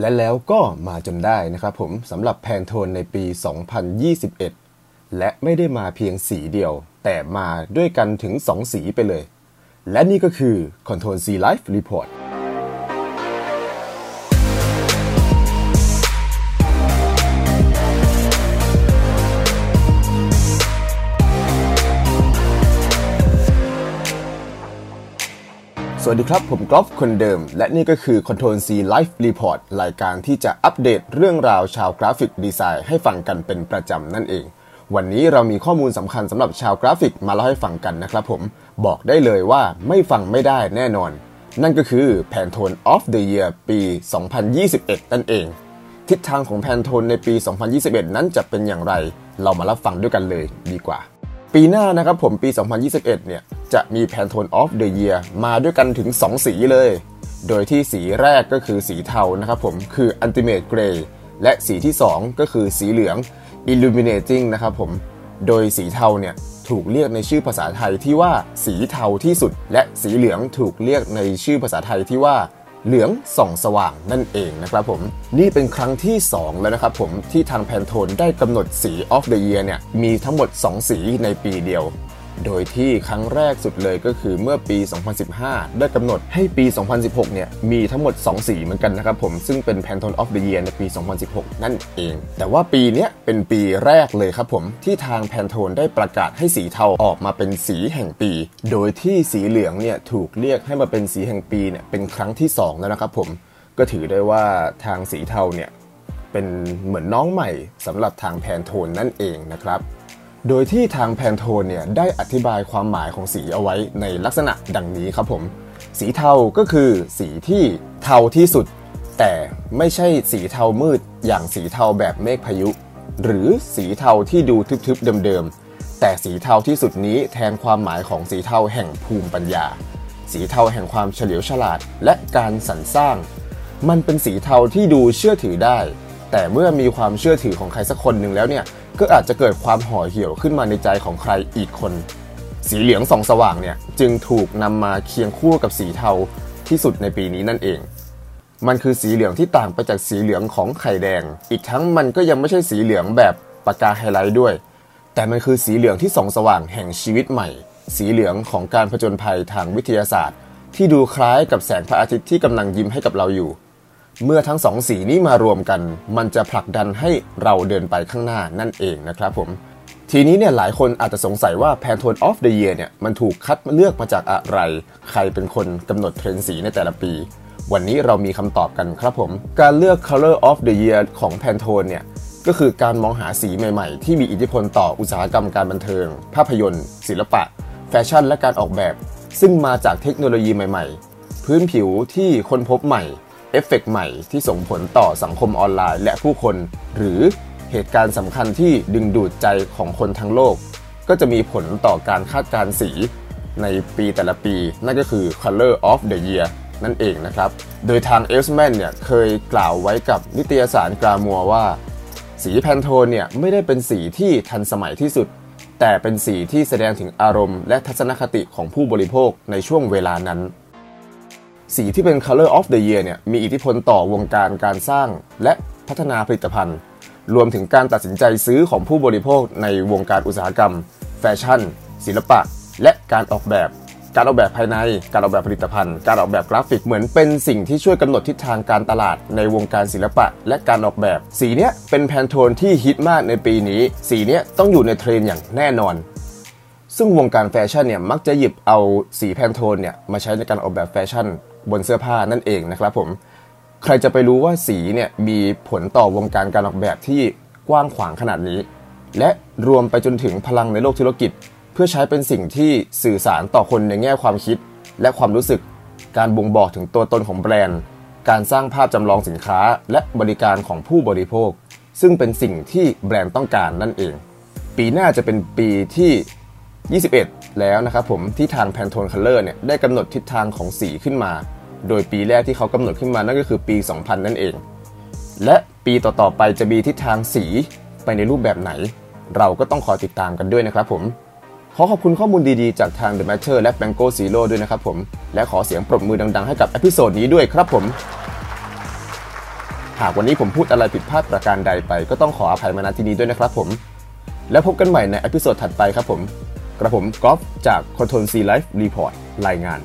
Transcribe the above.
และแล้วก็มาจนได้นะครับผมสำหรับแพนโทนในปี 2021 และไม่ได้มาเพียงสีเดียว แต่มาด้วยกันถึง 2 สีไปเลย และนี่ก็คือ Control C Life Report สวัสดีครับ ผมกอล์ฟคนเดิม และนี่ก็คือ Control C Life Report รายการที่จะอัปเดตเรื่องราวชาวกราฟิกดีไซน์ให้ฟังกันเป็นประจำนั่นเอง วันนี้เรามีข้อมูลสำคัญสำหรับชาวกราฟิกมาเล่าให้ฟังกันนะครับผม บอกได้เลยว่าไม่ฟังไม่ได้แน่นอน นั่นก็คือ Pantone of the Year ปี 2021 นั่นเอง ทิศทางของแพนโทนในปี 2021 นั้นจะเป็นอย่างไร เรามารับฟังด้วยกันเลยดีกว่า ปีหน้านะครับผมปี 2021 เนี่ย จะมีแพนโทน of the year มาด้วยกันถึง 2 สีเลย โดยที่สีแรกก็คือสีเทานะครับผมคือ ultimate gray และสีที่ 2 ก็คือสีเหลือง illuminating นะครับผม โดยสีเทาเนี่ยถูกเรียกในชื่อภาษาไทยที่ว่าสีเทาที่สุด และสีเหลืองถูกเรียกในชื่อภาษาไทยที่ว่าเหลืองส่องสว่างนั่นเองนะครับผม นี่เป็นครั้งที่ 2 แล้วนะครับผมที่ทางแพนโทนได้กำหนดสี of the year เนี่ยมีทั้งหมด 2 สีในปีเดียว โดยที่ครั้งแรกสุดเลยก็คือเมื่อปี 2015 ได้กำหนดให้ปี 2016 เนี่ย มีทั้งหมด 2 สีเหมือนกันนะครับผม ซึ่งเป็น Pantone of the Year ในปี 2016 นั่นเอง แต่ว่าปีนี้เป็นปีแรกเลยครับผม ที่ทาง Pantone ได้ประกาศให้สีเทาออกมาเป็นสีแห่งปี โดยที่สีเหลืองเนี่ยถูกเรียกให้มาเป็นสีแห่งปีเนี่ยเป็นครั้งที่ 2 แล้วนะครับผม ก็ถือได้ว่าทางสีเทาเนี่ยเป็นเหมือนน้องใหม่สำหรับทางแพนโทนนั่นเองนะครับ โดยที่ทางแพนโทนเนี่ยได้อธิบายความหมายของสีเอาไว้ในลักษณะดังนี้ครับผม สีเทาก็คือสีที่เทาที่สุด แต่ไม่ใช่สีเทามืดอย่างสีเทาแบบเมฆพายุ หรือสีเทาที่ดูทึบๆเดิมๆ แต่สีเทาที่สุดนี้แทนความหมายของสีเทาแห่งภูมิปัญญา สีเทาแห่งความเฉลียวฉลาดและการสรรสร้าง มันเป็นสีเทาที่ดูเชื่อถือได้ แต่เมื่อมีความเชื่อถือของใครสักคนหนึ่งแล้วเนี่ย ก็อาจจะเกิดความห่อเหี่ยวขึ้นมาในใจของใครอีกคน สีเหลืองสองสว่างเนี่ยจึงถูกนำมาเคียงคู่กับสีเทาที่สุดในปีนี้นั่นเอง มันคือสีเหลืองที่ต่างไปจากสีเหลืองของไข่แดง อีกทั้งมันก็ยังไม่ใช่สีเหลืองแบบปากกาไฮไลท์ด้วย แต่มันคือสีเหลืองที่สองสว่างแห่งชีวิตใหม่ สีเหลืองของการผจญภัยทางวิทยาศาสตร์ ที่ดูคล้ายกับแสงพระอาทิตย์ที่กำลังยิ้มให้กับเราอยู่ เมื่อทั้งสองสีนี้มารวมกัน มันจะผลักดันให้เราเดินไปข้างหน้านั่นเองนะครับผม ทีนี้เนี่ยหลายคนอาจจะสงสัยว่า Pantone of the Year เนี่ยมันถูกคัดเลือกมาจากอะไร ใครเป็นคนกำหนดเทรนด์สีในแต่ละปี วันนี้เรามีคำตอบกันครับผม การเลือก Color of the Year ของ Pantone เนี่ยก็คือการมองหาสีใหม่ๆ ที่มีอิทธิพลต่ออุตสาหกรรมการบันเทิง ภาพยนตร์ ศิลปะ แฟชั่น และการออกแบบ ซึ่งมาจากเทคโนโลยีใหม่ ๆ พื้นผิวที่ค้นพบใหม่ เอฟเฟกต์ใหม่ที่ส่งผลต่อสังคมออนไลน์ และผู้คน หรือเหตุการณ์สำคัญที่ดึงดูดใจของคนทั้งโลก ก็จะมีผลต่อการคาดการณ์สีในปีแต่ละปี นั่นก็คือ Color of the Year นั่นเองนะครับ โดยทางไอส์แมนเนี่ยเคยกล่าวไว้กับนิตยสาร Glamour ว่า สีแพนโทนเนี่ยไม่ได้เป็นสีที่ทันสมัยที่สุด แต่เป็นสีที่แสดงถึงอารมณ์และทัศนคติของผู้บริโภคในช่วงเวลานั้น สีที่เป็น Color of the Year เนี่ยมีอิทธิพลต่อวงการการสร้างและพัฒนาผลิตภัณฑ์ รวมถึงการตัดสินใจซื้อของผู้บริโภคในวงการอุตสาหกรรม แฟชั่น ศิลปะ และการออกแบบ การออกแบบภายใน การออกแบบผลิตภัณฑ์ การออกแบบกราฟิกเหมือนเป็นสิ่งที่ช่วยกำหนดทิศทางการตลาดในวงการศิลปะ และการออกแบบ สีเนี้ยเป็นแพนโทนที่ฮิตมากในปีนี้ สีเนี้ยต้องอยู่ในเทรนด์อย่างแน่นอนซึ่งวงการแฟชั่นเนี่ยมักจะหยิบเอาสีแพนโทนเนี่ยมาใช้ในการออกแบบแฟชั่น บนเสื้อผ้านั่นเองนะครับผมใครจะไปรู้ว่าสีเนี่ยมีผลต่อวงการการออกแบบที่กว้างขวางขนาดนี้ และรวมไปจนถึงพลังในโลกธุรกิจ เพื่อใช้เป็นสิ่งที่สื่อสารต่อคนในแง่ความคิด และความรู้สึกการบ่งบอกถึงตัวตนของแบรนด์ การสร้างภาพจำลองสินค้าและบริการของผู้บริโภค ซึ่งเป็นสิ่งที่แบรนด์ต้องการนั่นเอง ปีหน้าจะเป็นปีที่ 21 แล้วนะครับผมที่ทาง Pantone Color เนี่ยได้กำหนดทิศทางของสีขึ้นมา โดยปีแรกที่เขากำหนดขึ้นมานั่นก็คือปี 2000 นั่นเอง และปีต่อๆไปจะมีทิศทางสีไปในรูปแบบไหน เราก็ต้องคอยติดตามกันด้วยนะครับผมขอขอบคุณข้อมูลดีๆ จากทาง The Matter และ Bango Zero ด้วยนะครับผม และขอเสียงปรบมือดัง ๆ ให้กับ episode นี้ด้วยครับผม หากวันนี้ผมพูดอะไรผิดพลาดประการใดไป ก็ต้องขออภัยมาณที่นี้ด้วยนะครับผม แล้วพบกันใหม่ใน episode ถัดไปครับผม กระผมกอล์ฟจาก Control C Life Report รายงาน